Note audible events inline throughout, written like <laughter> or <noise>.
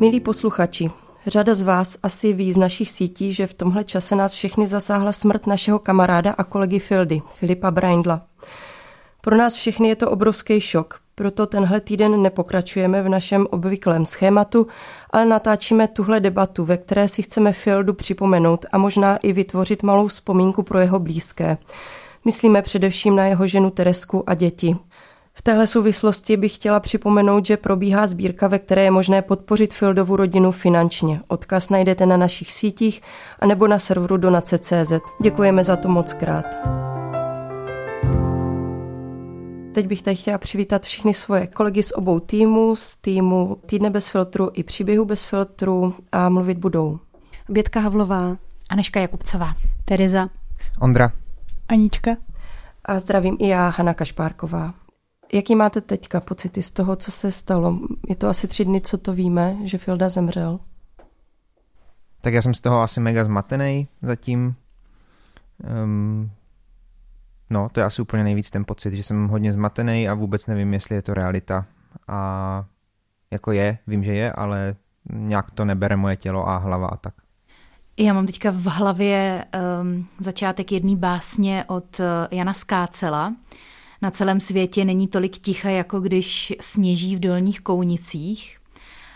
Milí posluchači, řada z vás asi ví z našich sítí, že v tomhle čase nás všechny zasáhla smrt našeho kamaráda a kolegy Fildy, Filipa Braindla. Pro nás všechny je to obrovský šok, proto tenhle týden nepokračujeme v našem obvyklém schématu, ale natáčíme tuhle debatu, ve které si chceme Fildu připomenout a možná i vytvořit malou vzpomínku pro jeho blízké. Myslíme především na jeho ženu Teresku a děti. V téhle souvislosti bych chtěla připomenout, že probíhá sbírka, ve které je možné podpořit Fildovu rodinu finančně. Odkaz najdete na našich sítích anebo na serveru donace.cz. Děkujeme za to moc krát. Teď bych tady chtěla přivítat všechny svoje kolegy z obou týmů, z týmu Týdne bez filtru i Příběhu bez filtru a mluvit budou. Bětka Havlová. Aneška Jakubcová. Tereza. Ondra. Anička. A zdravím i já, Hana Kašpárková. Jaký máte teďka pocity z toho, co se stalo? Je to asi tři dny, co to víme, že Filda zemřel. Tak já jsem z toho asi mega zmatený zatím. Um, no, to je asi úplně nejvíc ten pocit, že jsem hodně zmatený a vůbec nevím, jestli je to realita. A jako je, vím, že je, ale nějak to nebere moje tělo a hlava a tak. Já mám teďka v hlavě um, začátek jedné básně od uh, Jana Skácela. Na celém světě není tolik ticha, jako když sněží v dolních kounicích.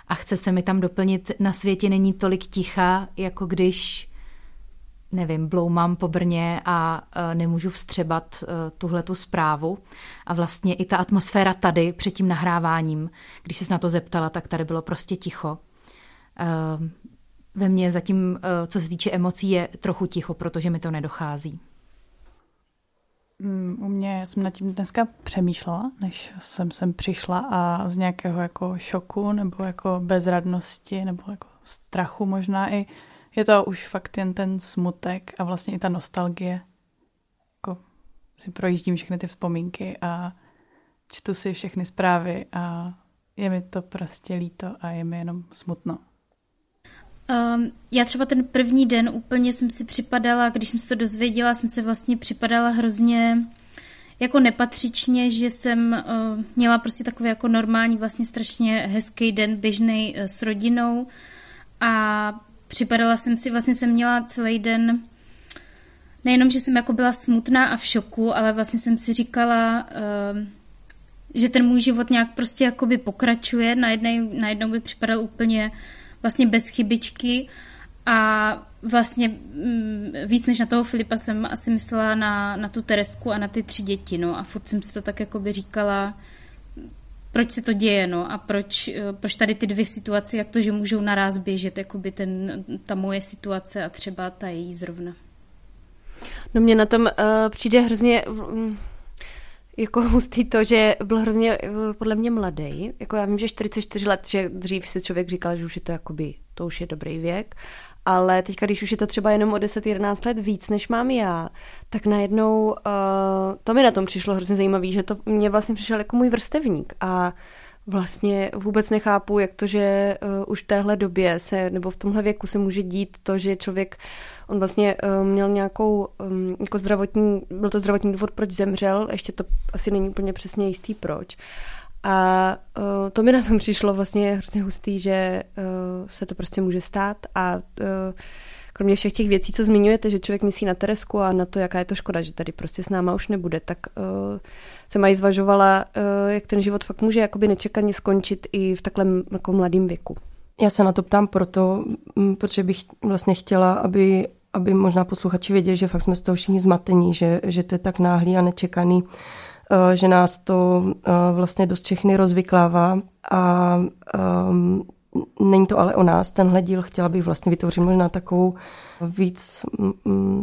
A chce se mi tam doplnit, na světě není tolik ticha, jako když, nevím, bloumám po Brně a uh, nemůžu vstřebat uh, tuhle tu zprávu. A vlastně i ta atmosféra tady před tím nahráváním, když se na to zeptala, tak tady bylo prostě ticho. Uh, ve mně zatím, co se týče emocí, je trochu ticho, protože mi to nedochází. Mm, u mě jsem nad tím dneska přemýšlela, než jsem sem přišla a z nějakého jako šoku nebo jako bezradnosti nebo jako strachu možná i je to už fakt jen ten smutek a vlastně i ta nostalgie. Jako si projíždím všechny ty vzpomínky a čtu si všechny zprávy a je mi to prostě líto a je mi jenom smutno. Um, já třeba ten první den úplně jsem si připadala, když jsem se to dozvěděla, jsem se vlastně připadala hrozně jako nepatřičně, že jsem uh, měla prostě takový jako normální, vlastně strašně hezký den, běžný uh, s rodinou. A připadala jsem si, vlastně jsem měla celý den nejenom, že jsem jako byla smutná a v šoku, ale vlastně jsem si říkala, uh, že ten můj život nějak prostě jakoby pokračuje, najednou, najednou by připadal úplně uh, vlastně bez chybičky a vlastně mm, víc než na toho Filipa jsem asi myslela na, na tu Teresku a na ty tři děti, no a furt jsem si to tak jako by říkala, proč se to děje, no a proč, eh, proč tady ty dvě situace, jak to, že můžou naraz běžet, jakoby ten, ta moje situace a třeba ta její zrovna. No mě na tom uh, přijde hrozně... Jako hustý to, že byl hrozně eh, podle mě mladý. Jako já vím, že 44 let, že dřív si člověk říkal, že už je to jakoby, to už je dobrý věk, ale teďka, když už je to třeba jenom o 10-11 let víc, než mám já, tak najednou uh, to mi na tom přišlo hrozně zajímavé, že to mě vlastně přišel jako můj vrstevník a vlastně vůbec nechápu, jak to, že uh, už v téhle době se, nebo v tomhle věku se může dít to, že člověk, on vlastně uh, měl nějakou um, jako zdravotní, byl to zdravotní důvod, proč zemřel, ještě to asi není úplně přesně jistý proč. A uh, to mi na tom přišlo vlastně hrozně hustý, že uh, se to prostě může stát a uh, kromě všech těch věcí, co zmiňujete, že člověk myslí na Teresku a na to, jaká je to škoda, že tady prostě s náma už nebude, tak uh, jsem i zvažovala, uh, jak ten život fakt může jakoby nečekaně skončit i v takhle jako mladém věku. Já se na to ptám proto, protože bych vlastně chtěla, aby, aby možná posluchači věděli, že fakt jsme z toho všichni zmatení, že, že to je tak náhlý a nečekaný, uh, že nás to uh, vlastně dost všechny rozvyklává a um, Není to ale o nás, tenhle díl chtěla bych vlastně vytvořit možná takovou víc,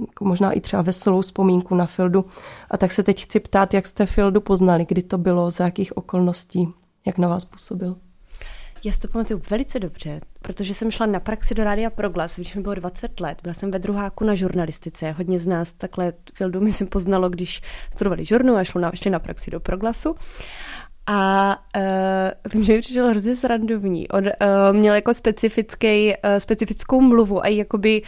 jako možná i třeba veselou vzpomínku na Fildu. A tak se teď chci ptát, jak jste Fildu poznali, kdy to bylo, za jakých okolností, jak na vás působil. Já si to pamatuju velice dobře, protože jsem šla na praxi do Rádia Proglas, když mi bylo 20 let. Byla jsem ve druháku na žurnalistice. Hodně z nás takhle Fildu jsem poznalo, když studovali žurnu a šlo na, šli na praxi do Proglasu. A uh, vím, že mi přišel hrozně srandovní. On uh, měl jako specifický, uh, specifickou mluvu a jakoby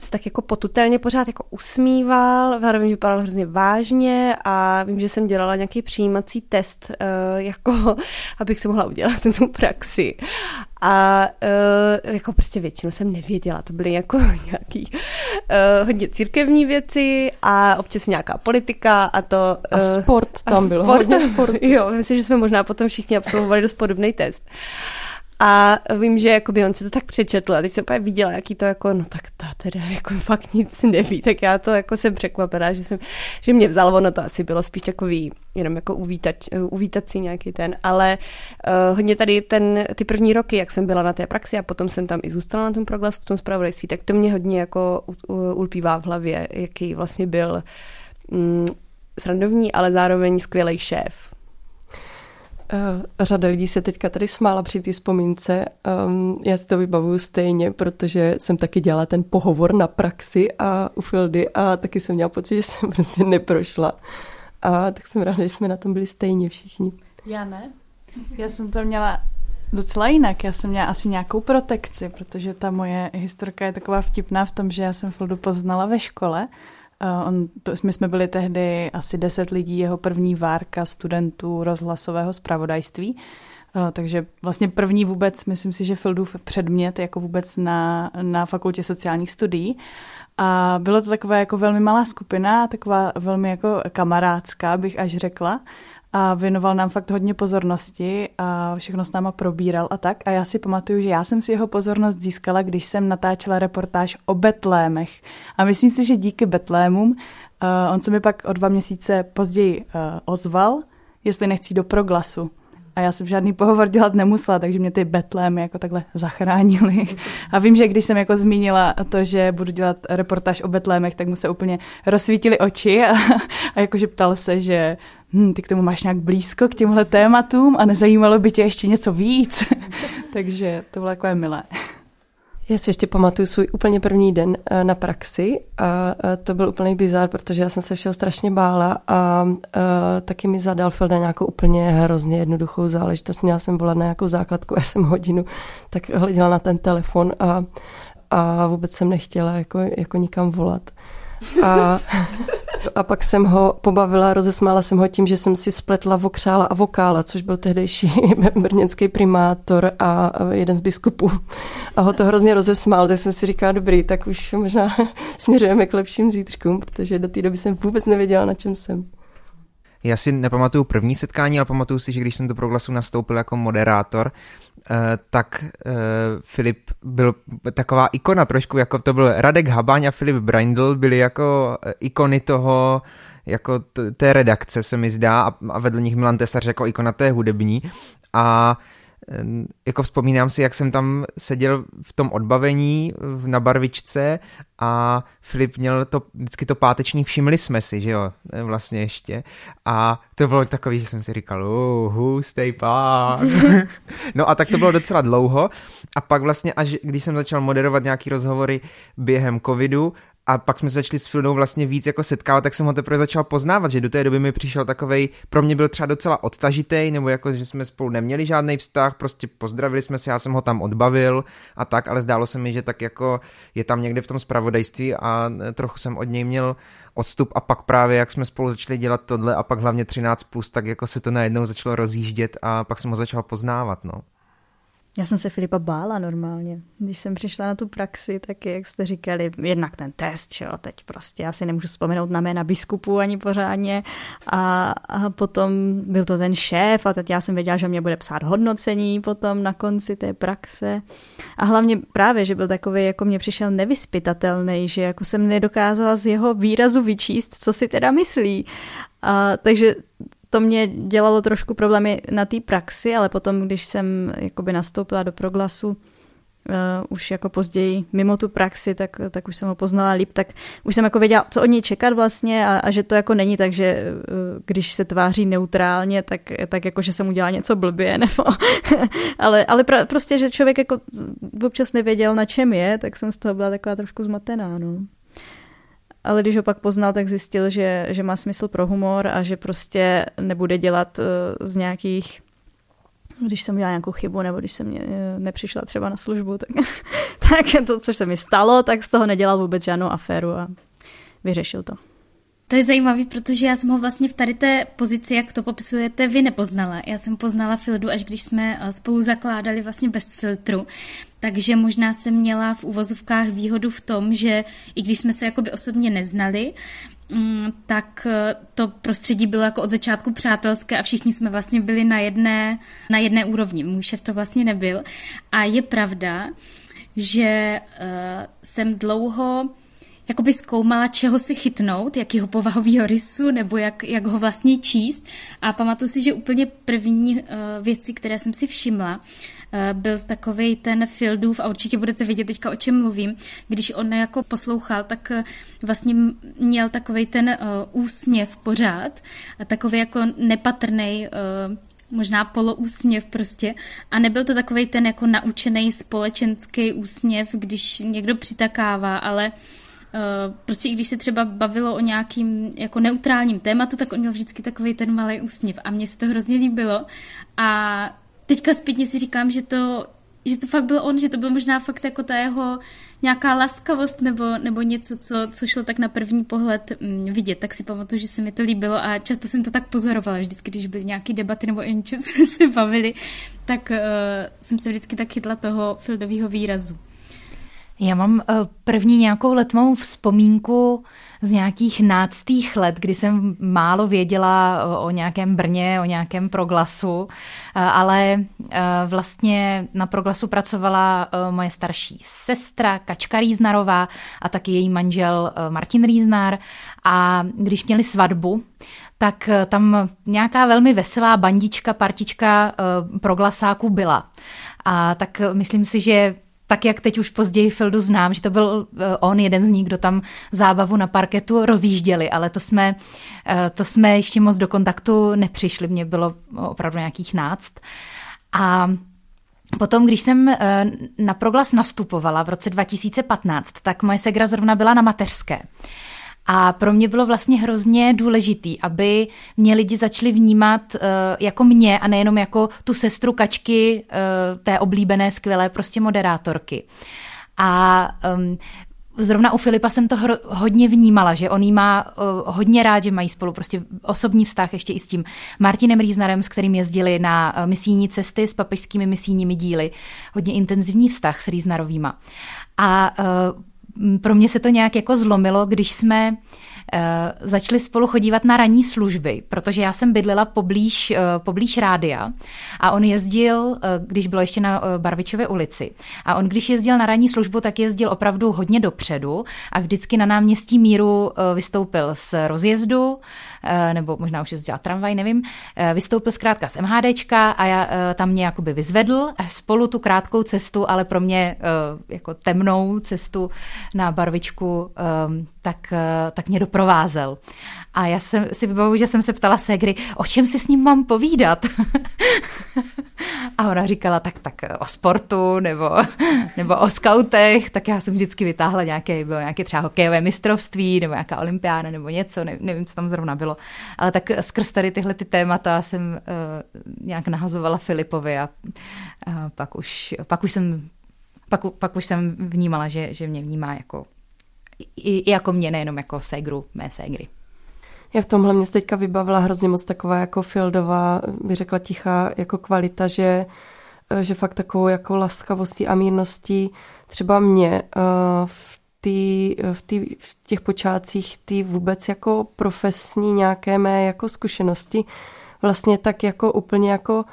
se tak jako potutelně pořád jako usmíval, zároveň vypadal hrozně vážně a vím, že jsem dělala nějaký přijímací test, uh, jako <laughs> abych se mohla udělat tu praxi. A uh, jako prostě většinou jsem nevěděla, to byly jako <laughs> nějaký uh, hodně církevní věci a občas nějaká politika a to... Uh, a sport tam a byl, sport, hodně sport. <laughs> Jo, myslím, že jsme možná potom všichni absolvovali dost podobný test. A vím, že jakoby on si to tak přečetl a teď jsem úplně viděla, jaký to jako, no tak ta teda jako <laughs> fakt nic neví, tak já to jako jsem překvapená, že jsem, že mě vzalo, ono to asi bylo spíš takový, jenom jako uvítat si nějaký ten, ale uh, hodně tady ten, ty první roky, jak jsem byla na té praxi a potom jsem tam i zůstala na tom proglasu v tom zpravodajství, tak to mě hodně jako ulpívá v hlavě, jaký vlastně byl mm, srandovní, ale zároveň skvělý šéf řada lidí se teďka tady smála při té vzpomínce. Um, já si to vybavuju stejně, protože jsem taky dělala ten pohovor na praxi a u Fildy a taky jsem měla pocit, že jsem <laughs> prostě neprošla. A tak jsem ráda, že jsme na tom byli stejně všichni. Já ne. Já jsem to měla docela jinak. Já jsem měla asi nějakou protekci, protože ta moje historka je taková vtipná v tom, že já jsem Fildu poznala ve škole Uh, on, to, my jsme byli tehdy asi deset lidí, jeho první várka studentů rozhlasového zpravodajství. Uh, takže vlastně první vůbec, myslím si, že Fildův předmět jako vůbec na, na fakultě sociálních studií. A bylo to taková jako velmi malá skupina, taková velmi jako kamarádská, bych až řekla a věnoval nám fakt hodně pozornosti a všechno s náma probíral a tak. A já si pamatuju, že já jsem si jeho pozornost získala, když jsem natáčela reportáž o Betlémech. A myslím si, že díky Betlémům uh, on se mi pak o dva měsíce později uh, ozval, jestli nechci do proglasu. A já jsem žádný pohovor dělat nemusela, takže mě ty betlémy jako takhle zachránili. <laughs> A vím, že když jsem jako zmínila to, že budu dělat reportáž o betlémech, tak mu se úplně rozsvítily oči a, <laughs> a jakože ptal se, že hm, ty k tomu máš nějak blízko k těmhle tématům a nezajímalo by tě ještě něco víc. <laughs> takže to bylo takové milé. Já si ještě pamatuju svůj úplně první den eh, na praxi a to byl úplný bizár, protože já jsem se všeho strašně bála a eh, taky mi zadal Filda nějakou úplně hrozně jednoduchou záležitost. Měla jsem volat na nějakou základku, <laughs> já jsem hodinu tak hleděla na ten telefon a, a vůbec jsem nechtěla jako, jako nikam volat. A, <laughs> a pak jsem ho pobavila, rozesmála jsem ho tím, že jsem si spletla vokřála a vokála, což byl tehdejší <laughs> brněnský primátor a jeden z biskupů. A ho to hrozně rozesmál, tak jsem si říkala, dobrý, tak už možná <laughs> směřujeme k lepším zítřkům, protože do té doby jsem vůbec nevěděla, na čem jsem. Já si nepamatuju první setkání, ale pamatuju si, že když jsem do proglasu nastoupil jako moderátor, Eh, tak uh, Filip byl taková ikona trošku, jako to byl Radek Habaň a Filip Brindl byli jako eh, ikony toho, jako té redakce se mi zdá a, a vedl nich Milan Tesař jako ikona té hudební. A uh, jako vzpomínám si, jak jsem tam seděl v tom odbavení na barvičce a Filip měl to, vždycky to páteční všimli jsme si, že jo, vlastně ještě. A to bylo takový, že jsem si říkal, uh, hustej pán. no a tak to bylo docela dlouho. A pak vlastně, až když jsem začal moderovat nějaký rozhovory během covidu, a pak jsme se začali s Fildou vlastně víc jako setkávat, tak jsem ho teprve začal poznávat, že do té doby mi přišel takovej, pro mě byl třeba docela odtažitej, nebo jako, že jsme spolu neměli žádný vztah, prostě pozdravili jsme se, já jsem ho tam odbavil a tak, ale zdálo se mi, že tak jako je tam někde v tom spravodajství a trochu jsem od něj měl odstup a pak právě jak jsme spolu začali dělat tohle a pak hlavně 13+, plus, tak jako se to najednou začalo rozjíždět a pak jsem ho začal poznávat, no. Já jsem se Filipa bála normálně. Když jsem přišla na tu praxi, tak jak jste říkali, jednak ten test, že jo, teď prostě já si nemůžu vzpomenout na jména biskupu ani pořádně. A, a potom byl to ten šéf a teď já jsem věděla, že mě bude psát hodnocení potom na konci té praxe. A hlavně právě, že byl takový, jako mě přišel nevyspytatelný, že jako jsem nedokázala z jeho výrazu vyčíst, co si teda myslí. A, takže to mě dělalo trošku problémy na té praxi, ale potom, když jsem jakoby nastoupila do proglasu, uh, už jako později mimo tu praxi, tak, tak už jsem ho poznala líp, tak už jsem jako věděla, co od něj čekat vlastně a, a že to jako není tak, že uh, když se tváří neutrálně, tak, tak jako, že jsem udělala něco blbě, <laughs> nebo ale, ale pra, prostě, že člověk jako občas nevěděl, na čem je, tak jsem z toho byla taková trošku zmatená, no ale když ho pak poznal, tak zjistil, že, že má smysl pro humor a že prostě nebude dělat uh, z nějakých když jsem udělala nějakou chybu, nebo když jsem uh, nepřišla třeba na službu, tak, <laughs> tak to, co se mi stalo, tak z toho nedělal vůbec žádnou aféru a vyřešil to. To je zajímavé, protože já jsem ho vlastně v tady té pozici, jak to popisujete, vy nepoznala. Já jsem poznala Fildu, až když jsme eh, spolu zakládali vlastně bez filtru. Takže možná jsem měla v uvozovkách výhodu v tom, že i když jsme se jakoby osobně neznali, mm, tak eh, to prostředí bylo jako od začátku přátelské a všichni jsme vlastně byli na jedné, na jedné úrovni. Můj šéf to vlastně nebyl. A je pravda, že uh, jsem dlouho jakoby zkoumala, čeho si chytnout, jakýho povahového rysu, nebo jak, jak ho vlastně číst. A pamatuju si, že úplně první uh, věci, které jsem si všimla, uh, byl takový ten Fieldův, a určitě budete vidět teďka, o čem mluvím, když on jako poslouchal, tak uh, vlastně měl takový ten uh, úsměv pořád, takový jako nepatrný uh, možná poloúsměv prostě. A nebyl to takový ten jako naučený společenský úsměv, když někdo přitakává, ale Uh, prostě i když se třeba bavilo o nějakým jako neutrálním tématu, tak on měl vždycky takový ten malý úsměv. A mně se to hrozně líbilo. A teďka zpětně si říkám, že to, že to fakt byl on, že to byl možná fakt jako ta jeho nějaká laskavost nebo, nebo něco, co, co šlo tak na první pohled mm, vidět, tak si pamatuju, že se mi to líbilo a často jsem to tak pozorovala, vždycky, když byly nějaké debaty nebo něco <laughs> jsme se bavili, tak uh, jsem se vždycky tak chytla toho Fildového výrazu. Já mám uh, první nějakou letmou vzpomínku z nějakých náctých let, kdy jsem málo věděla o, o nějakém Brně, o nějakém proglasu, uh, ale vlastně na proglasu pracovala moje starší sestra Kačka Rýznarová a taky její manžel Martin Rýznar a když měli svatbu, tak tam nějaká velmi veselá bandička, partička proglasáků byla. A tak myslím si, že tak jak teď už později Fildu znám, že to byl eh, on jeden z nich, kdo tam zábavu na parketu rozjížděli, ale to jsme, eh, to jsme ještě moc do kontaktu nepřišli, mě bylo opravdu nějakých náct. A Potom, když jsem eh, na proglas nastupovala v roce 2015, tak moje segra zrovna byla na mateřské. A pro mě bylo vlastně hrozně důležitý, aby mě lidi začali vnímat uh, jako mě a nejenom jako tu sestru kačky uh, té oblíbené, skvělé prostě moderátorky. A um, Zrovna u Filipa jsem to hro, hodně vnímala, že on jí má uh, hodně rád, že mají spolu prostě osobní vztah ještě i s tím Martinem Rýznarem, s kterým jezdili na uh, misijní cesty s papežskými misijními díly. Hodně intenzivní vztah s Rýznarovýma. A uh, pro mě se to nějak jako zlomilo, když jsme začali spolu chodívat na ranní služby, protože já jsem bydlela poblíž, eh, poblíž rádia a on jezdil, eh, když bylo ještě na Barvičové ulici. A on, když jezdil na ranní službu, tak jezdil opravdu hodně dopředu a vždycky na náměstí Míru vystoupil z rozjezdu, nebo možná už jezdila tramvaj, nevím, vystoupil zkrátka z MHDčka a já, tam mě jakoby vyzvedl a spolu tu krátkou cestu, ale pro mě jako temnou cestu na barvičku tak, eh, tak mě doprovázel. A já jsem si vybavuji, že jsem se ptala Segry, o čem si s ním mám povídat? <laughs> a ona říkala, tak, tak o sportu nebo, <laughs> nebo o skautech, tak já jsem vždycky vytáhla nějaké, bylo nějaké třeba hokejové mistrovství nebo nějaká olympiáda nebo něco, ne, nevím, co tam zrovna bylo. Ale tak skrz tady tyhle ty témata jsem uh, nějak nahazovala Filipovi a uh, pak, už, pak už jsem pak, pak už jsem vnímala, že, že mě vnímá jako i, i jako mě, nejenom jako ségru, mé ségry. Já v tomhle mě teďka vybavila hrozně moc taková jako Fieldová, by řekla tichá jako kvalita, že, že fakt takovou jako laskavostí a mírností třeba mě eh, v, tý, v, tý, v těch počátcích ty vůbec jako profesní nějaké mé jako zkušenosti vlastně tak jako úplně jako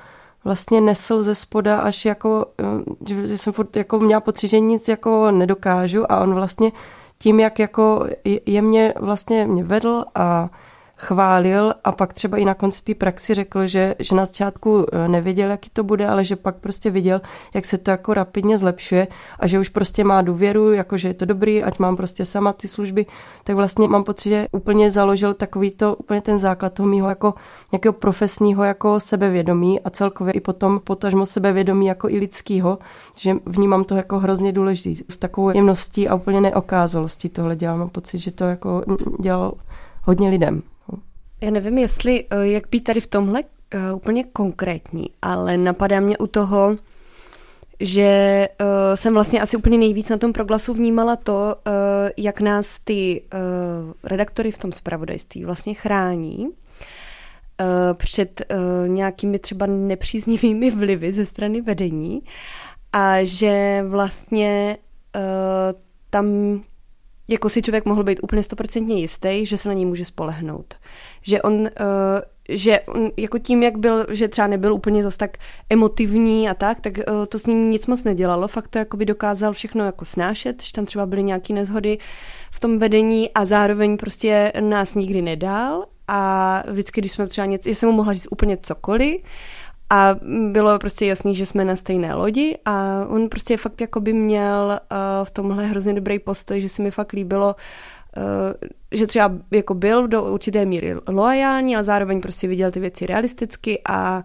vlastně nesl ze spoda až jako, eh, že jsem furt jako měla pocit, že nic jako nedokážu a on vlastně tím, jak jako je mě vlastně mě vedl a chválil a pak třeba i na konci té praxi řekl, že, že na začátku e, nevěděl, jaký to bude, ale že pak prostě viděl, jak se to jako rapidně zlepšuje a že už prostě má důvěru, jako že je to dobrý, ať mám prostě sama ty služby, tak vlastně mám pocit, že úplně založil takový to, úplně ten základ toho mýho jako nějakého profesního jako sebevědomí a celkově i potom potažmo sebevědomí jako i lidského, že vnímám to jako hrozně důležitý. S takovou jemností a úplně neokázalostí tohle dělám. Mám pocit, že to jako dělal hodně lidem. Já nevím, jestli, eh, jak být tady v tomhle uh, úplně konkrétní, ale napadá mě u toho, že uh, jsem vlastně asi úplně nejvíc na tom proglasu vnímala to, uh, jak nás ty uh, redaktory v tom spravodajství vlastně chrání uh, před uh, nějakými třeba nepříznivými vlivy ze strany vedení a že vlastně uh, tam jako si člověk mohl být úplně stoprocentně jistý, že se na něj může spolehnout. Že on, uh, že on jako tím, jak byl, že třeba nebyl úplně zas tak emotivní a tak, tak uh, to s ním nic moc nedělalo. Fakt to jako by dokázal všechno jako snášet, že tam třeba byly nějaké nezhody v tom vedení a zároveň prostě nás nikdy nedal a vždycky, když jsme třeba něco, jsem mu mohla říct úplně cokoliv, a bylo prostě jasný, že jsme na stejné lodi a on prostě fakt jako by měl uh, v tomhle hrozně dobrý postoj, že se mi fakt líbilo, uh, že třeba jako byl do určité míry loajální, ale zároveň prostě viděl ty věci realisticky a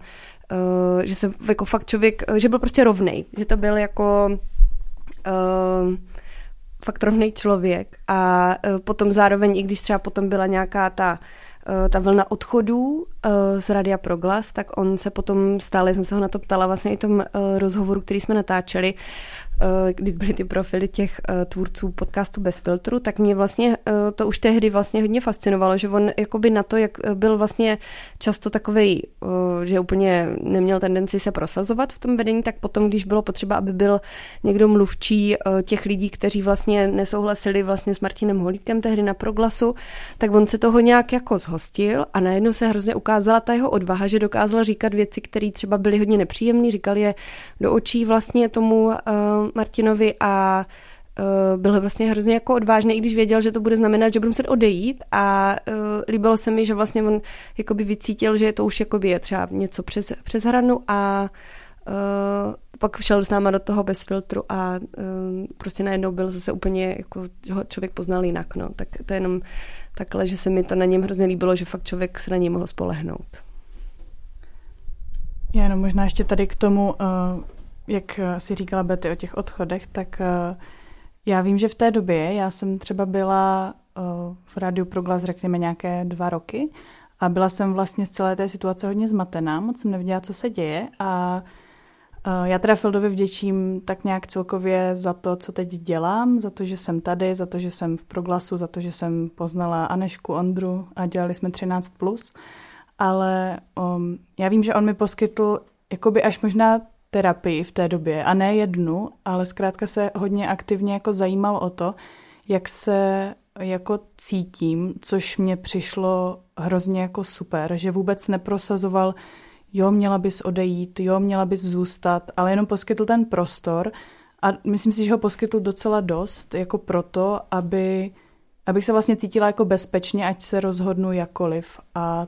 uh, že se jako fakt člověk, že byl prostě rovnej, že to byl jako fakt rovnej člověk. A potom zároveň, i když třeba potom byla nějaká ta Eh, ta vlna odchodů eh, z Radia Proglas, tak on se potom stále, jsem se ho na to ptala vlastně i tom eh, rozhovoru, který jsme natáčeli, Eh, kdy byly ty profily těch eh, tvůrců podcastu Bez filtru, tak mě vlastně eh, to už tehdy vlastně hodně fascinovalo, že on jakoby na to, jak byl vlastně často takovej, že úplně neměl tendenci se prosazovat v tom vedení, tak potom, když bylo potřeba, aby byl někdo mluvčí těch lidí, kteří vlastně nesouhlasili vlastně s Martinem Holíkem tehdy na proglasu, tak on se toho nějak jako zhostil a najednou se hrozně ukázala ta jeho odvaha, že dokázal říkat věci, které třeba byly hodně nepříjemné, říkal je do očí vlastně tomu Martinovi a uh, byl vlastně hrozně jako odvážný, i když věděl, že to bude znamenat, že budu muset odejít a uh, líbilo se mi, že vlastně on jakoby vycítil, že to už jakoby je třeba něco přes, přes hranu a uh, pak šel s náma do toho bez filtru a uh, prostě najednou byl zase úplně, jako ho člověk poznal jinak, no. Tak to je jenom takhle, že se mi to na něm hrozně líbilo, že fakt člověk se na něj mohl spolehnout. Já jenom možná ještě tady k tomu, jak eh, si říkala Betty o těch odchodech, tak eh, já vím, že v té době já jsem třeba byla eh, v rádiu Proglas, řekněme, nějaké dva roky a byla jsem vlastně z celé té situace hodně zmatená, moc jsem nevěděla, co se děje a já teda Fildovi vděčím tak nějak celkově za to, co teď dělám, za to, že jsem tady, za to, že jsem v Proglasu, za to, že jsem poznala Anešku, Ondru a dělali jsme 13+. Plus. Ale um, já vím, že on mi poskytl jakoby až možná terapii v té době. A ne jednu, ale zkrátka se hodně aktivně jako zajímal o to, jak se jako cítím, což mě přišlo hrozně jako super, že vůbec neprosazoval, jo, měla bys odejít, jo, měla bys zůstat, ale jenom poskytl ten prostor a myslím si, že ho poskytl docela dost, jako proto, aby, abych se vlastně cítila jako bezpečně, ať se rozhodnu jakoliv. A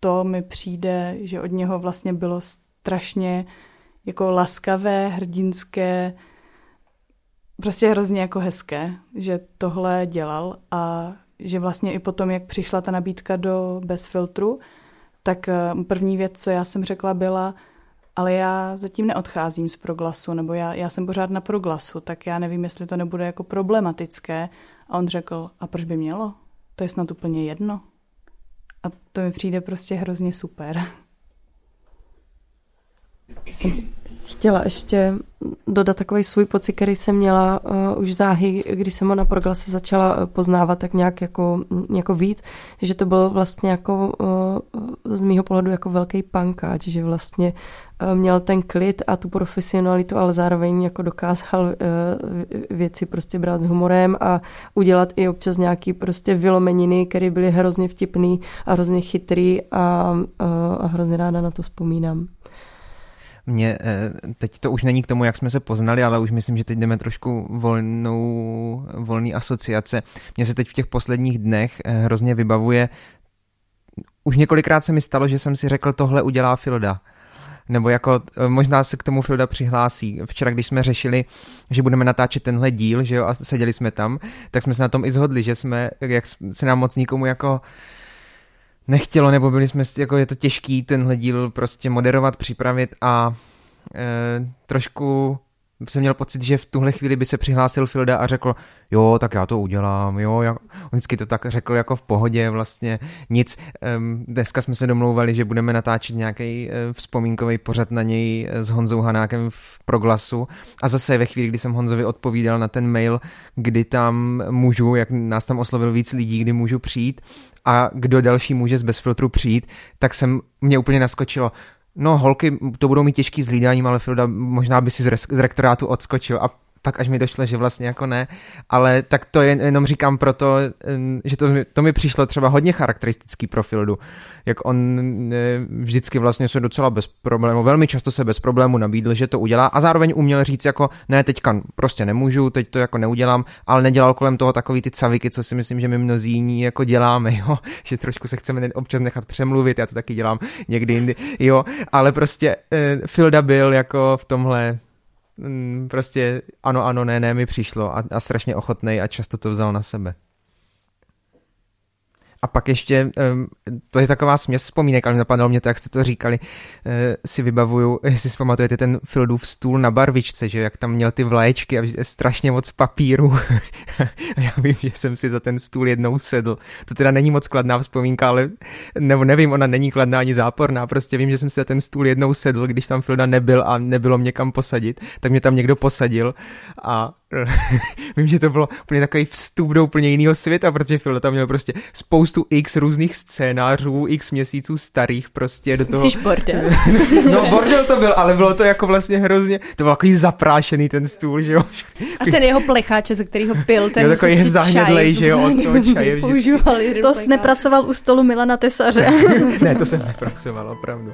to mi přijde, že od něho vlastně bylo strašně jako laskavé, hrdinské, prostě hrozně jako hezké, že tohle dělal a že vlastně i potom, jak přišla ta nabídka do Bez filtru, tak eh, první věc, co já jsem řekla, byla, ale já zatím neodcházím z proglasu, nebo já, já jsem pořád na proglasu, tak já nevím, jestli to nebude jako problematické. A on řekl, a proč by mělo? To je snad úplně jedno. A to mi přijde prostě hrozně super. Jsem chtěla ještě dodat takový svůj pocit, který jsem měla uh, už záhy, když jsem ho na proglase začala eh, poznávat tak nějak jako, jako víc, že to bylo vlastně jako uh, z mýho pohledu jako velký pankáč, že vlastně uh, měl ten klid a tu profesionalitu, ale zároveň jako dokázal uh, věci prostě brát s humorem a udělat i občas nějaký prostě vylomeniny, které byly hrozně vtipný a hrozně chytrý a, uh, a hrozně ráda na to vzpomínám. Mě, eh, teď to už není k tomu, jak jsme se poznali, ale už myslím, že teď jdeme trošku volnou, volný asociace. Mně se teď v těch posledních dnech eh, hrozně vybavuje, už několikrát se mi stalo, že jsem si řekl, tohle udělá Filda nebo jako eh, možná se k tomu Filda přihlásí. Včera, když jsme řešili, že budeme natáčet tenhle díl, že jo, a seděli jsme tam, tak jsme se na tom i zhodli, že jsme, jak se nám moc nikomu jako nechtělo, nebo byli jsme, jako je to těžký tenhle díl prostě moderovat, připravit a e, trošku jsem měl pocit, že v tuhle chvíli by se přihlásil Filda a řekl, jo, tak já to udělám, jo, já... on vždycky to tak řekl jako v pohodě, vlastně nic. Dneska jsme se domlouvali, že budeme natáčet nějaký uh, vzpomínkový pořad na něj s Honzou Hanákem v proglasu a zase ve chvíli, kdy jsem Honzovi odpovídal na ten mail, kdy tam můžu, jak nás tam oslovil víc lidí, kdy můžu přijít a kdo další může z Bezfiltru přijít, tak jsem mě úplně naskočilo, no holky to budou mít těžký s hlídáním, ale Filda možná by si z, res- z rektorátu odskočil. A pak až mi došlo, že vlastně jako ne, ale tak to jen, jenom říkám proto, že to, to mi přišlo třeba hodně charakteristický pro jak on vždycky vlastně se docela bez problému, velmi často se bez problému nabídl, že to udělá a zároveň uměl říct jako ne, teďka prostě nemůžu, teď to jako neudělám, ale nedělal kolem toho takový ty caviky, co si myslím, že my mnozí jiní jako děláme, <laughs> jo, že trošku se chceme občas nechat přemluvit, já to taky dělám někdy jindy, jo, ale prostě eh, Filda byl jako v tomhle prostě ano, ano, ne, ne mi přišlo a, a strašně ochotnej a často to vzal na sebe. A pak ještě, to je taková směs vzpomínek, ale napadlo mě to, jak jste to říkali, eh, si vybavuju, <laughs> jestli si pamatujete ten Fildův stůl na barvičce, že jak tam měl ty vlaječky a strašně moc papíru. <laughs> a já vím, že jsem si za ten stůl jednou sedl. To teda není moc kladná vzpomínka, ale nebo nevím, ona není kladná ani záporná, prostě vím, že jsem si za ten stůl jednou sedl, když tam Filda nebyl a nebylo mě kam posadit, tak mě tam někdo posadil a <laughs> Vím, že to bylo úplně takový vstup do úplně jiného světa, protože Phil tam měl prostě spoustu x různých scénářů, x měsíců starých prostě do toho. Myslíš bordel? <laughs> no bordel to byl, ale bylo to jako vlastně hrozně, to byl takový zaprášený ten stůl, že jo. A ten jeho plecháče, ze kterého pil, ten jo, takový prostě zahnědlej, že jo, od toho čaje To jsi nepracoval u stolu Milana Tesaře. <laughs> ne, to jsem nepracoval, opravdu.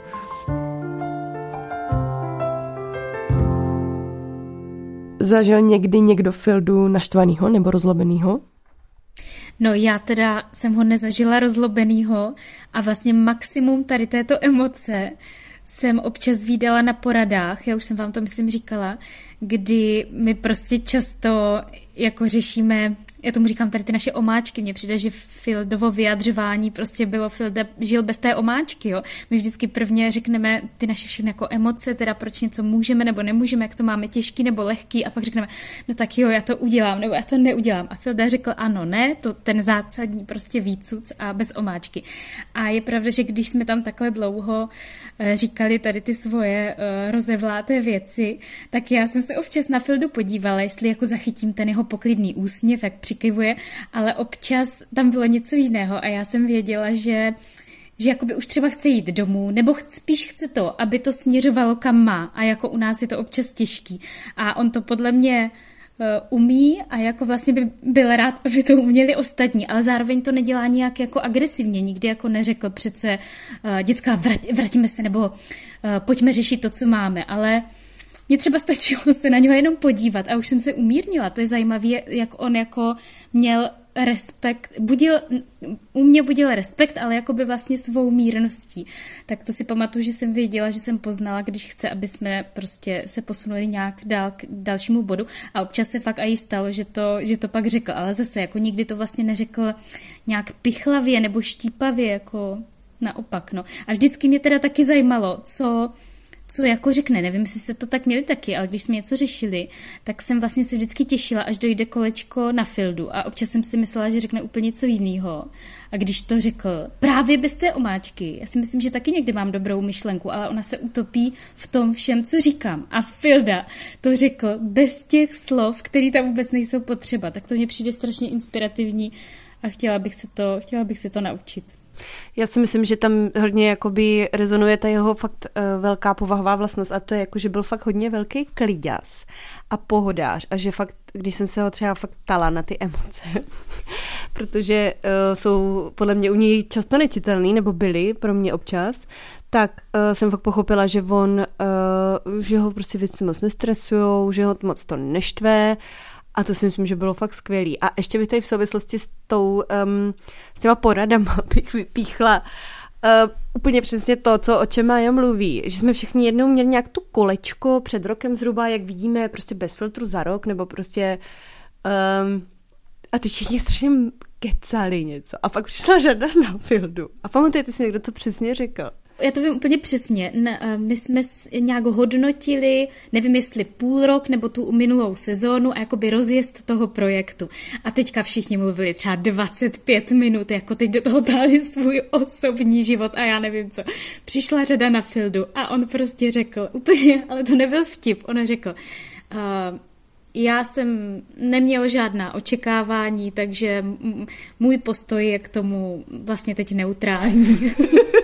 Zažil někdy někdo Fildu naštvanýho nebo rozlobenýho? No já teda jsem ho nezažila rozlobenýho a vlastně maximum tady této emoce jsem občas výdala na poradách, já už jsem vám to myslím říkala, kdy my prostě často jako řešíme já tomu říkám tady ty naše omáčky, mně přijde, že Fildovo vyjadřování prostě bylo, Filda žil bez té omáčky, jo. My vždycky prvně řekneme ty naše všechny jako emoce, teda proč něco můžeme nebo nemůžeme, jak to máme těžký nebo lehký a pak řekneme, no tak jo, já to udělám nebo já to neudělám. A Filda řekl ano, ne, to ten zásadní prostě výcuc a bez omáčky. A je pravda, že když jsme tam takhle dlouho eh, říkali tady ty svoje uh, rozevláté věci, tak já jsem se občas na Fildu podívala, jestli jako zachytím ten jeho poklidný úsměv, jak při přikivuje, ale občas tam bylo něco jiného a já jsem věděla, že že jakoby už třeba chce jít domů, nebo spíš chce to, aby to směřovalo kam má a jako u nás je to občas těžký. A on to podle mě uh, umí a jako vlastně by byl rád, aby to uměli ostatní, ale zároveň to nedělá nějak jako agresivně, nikdy jako neřekl přece uh, dětská, vrať, vrátíme se nebo uh, pojďme řešit to, co máme, ale mně třeba stačilo se na něho jenom podívat a už jsem se umírnila. To je zajímavé, jak on jako měl respekt, budil, u mě budil respekt, ale jako by vlastně svou mírností. Tak to si pamatuju, že jsem věděla, že jsem poznala, když chce, aby jsme prostě se posunuli nějak dál k dalšímu bodu a občas se fakt i stalo, že to, že to pak řekl, ale zase jako nikdy to vlastně neřekl nějak pichlavě nebo štípavě, jako naopak, no. A vždycky mě teda taky zajímalo, co co jako řekne. Nevím, jestli jste to tak měli taky, ale když jsme něco řešili, tak jsem vlastně se vždycky těšila, až dojde kolečko na fildu a občas jsem si myslela, že řekne úplně něco jiného. A když to řekl právě bez té omáčky, já si myslím, že taky někdy mám dobrou myšlenku, ale ona se utopí v tom všem, co říkám. A Filda to řekl bez těch slov, které tam vůbec nejsou potřeba. Tak to mně přijde strašně inspirativní a chtěla bych se to, chtěla bych se to naučit. Já si myslím, že tam hodně jakoby rezonuje ta jeho fakt uh, velká povahová vlastnost a to je jako, že byl fakt hodně velký kliďas a pohodář a že fakt, když jsem se ho třeba fakt ptala na ty emoce, <laughs> protože uh, jsou podle mě u něj často nečitelný, nebo byly pro mě občas, tak uh, jsem fakt pochopila, že on, uh, že ho prostě věci moc nestresujou, že ho moc to neštve a to si myslím, že bylo fakt skvělý. A ještě bych tady v souvislosti s, tou, um, s těma poradama <laughs> bych vypíchla uh, úplně přesně to, co o čem Maja mluví. Že jsme všichni jednou měli nějak tu kolečko před rokem zhruba, jak vidíme, prostě bez filtru za rok, nebo prostě um, a ty všichni strašně kecali něco. A pak přišla řada na fildu. A pamatujete si někdo, co přesně řekl? Já to vím úplně přesně. My jsme nějak hodnotili, nevím jestli půl rok nebo tu minulou sezónu a jakoby rozjezd toho projektu. A teďka všichni mluvili třeba 25 minut, jako teď do toho dali svůj osobní život a já nevím co. Přišla řada na Fildu a on prostě řekl, úplně, ale to nebyl vtip, on řekl, uh, já jsem neměl žádná očekávání, takže můj postoj je k tomu vlastně teď neutrální. <laughs>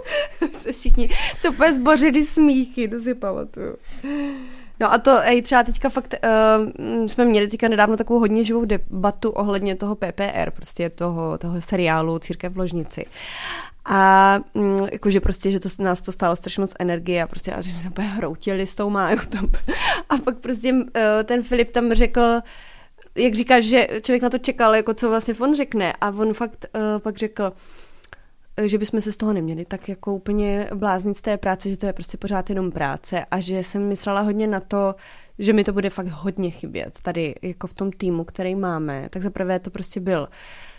<laughs> jsme všichni se úplně zbořili smíchy, to si pamatuju. No a to, ej, třeba teďka fakt, uh, jsme měli teďka nedávno takovou hodně živou debatu ohledně toho PPR, prostě toho, toho seriálu Církev v ložnici. A mm, jakože prostě, že to nás to stálo strašně moc energie a prostě a jsme úplně hroutili s tou májou tam. <laughs> A pak prostě uh, ten Filip tam řekl, jak říkáš, že člověk na to čekal, jako co vlastně on řekne a on fakt uh, pak řekl, že bychom se z toho neměli tak jako úplně bláznit z té práce, že to je prostě pořád jenom práce a že jsem myslela hodně na to, že mi to bude fakt hodně chybět tady jako v tom týmu, který máme. Tak zaprvé to prostě byl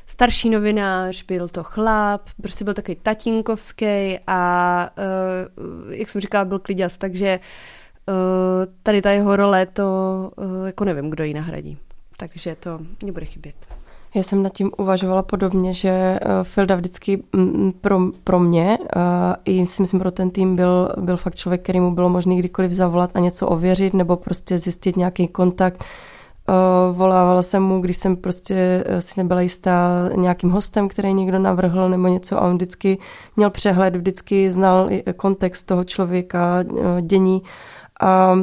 starší novinář, byl to chlap, prostě byl takový tatínkovský a uh, jak jsem říkala, byl kliděs, takže uh, tady ta jeho role to jako nevím, kdo ji nahradí. Takže to mě bude chybět. Já jsem nad tím uvažovala podobně, že Filda vždycky pro, pro mě i si myslím pro ten tým byl, byl fakt člověk, který mu bylo možné kdykoliv zavolat a něco ověřit nebo prostě zjistit nějaký kontakt. Volávala jsem mu, když jsem prostě si nebyla jistá nějakým hostem, který někdo navrhl nebo něco a on vždycky měl přehled, vždycky znal kontext toho člověka, dění a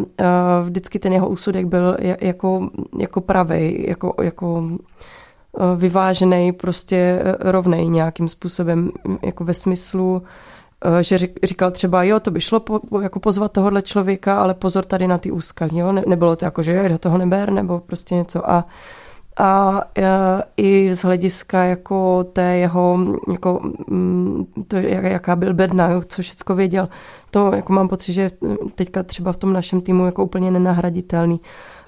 vždycky ten jeho úsudek byl jako, jako pravej, jako, jako Eh, vyvážený, prostě eh, rovnej nějakým způsobem, jako ve smyslu, eh, že říkal třeba, jo, to by šlo po, jako pozvat tohohle člověka, ale pozor tady na ty úskalí, jo, ne, nebylo to jako, že jo, do toho neber, nebo prostě něco. A a i z hlediska jako té jeho, jako mm, to, jaká byl bedna, co všecko věděl, to jako mám pocit, že teďka třeba v tom našem týmu jako úplně nenahraditelný.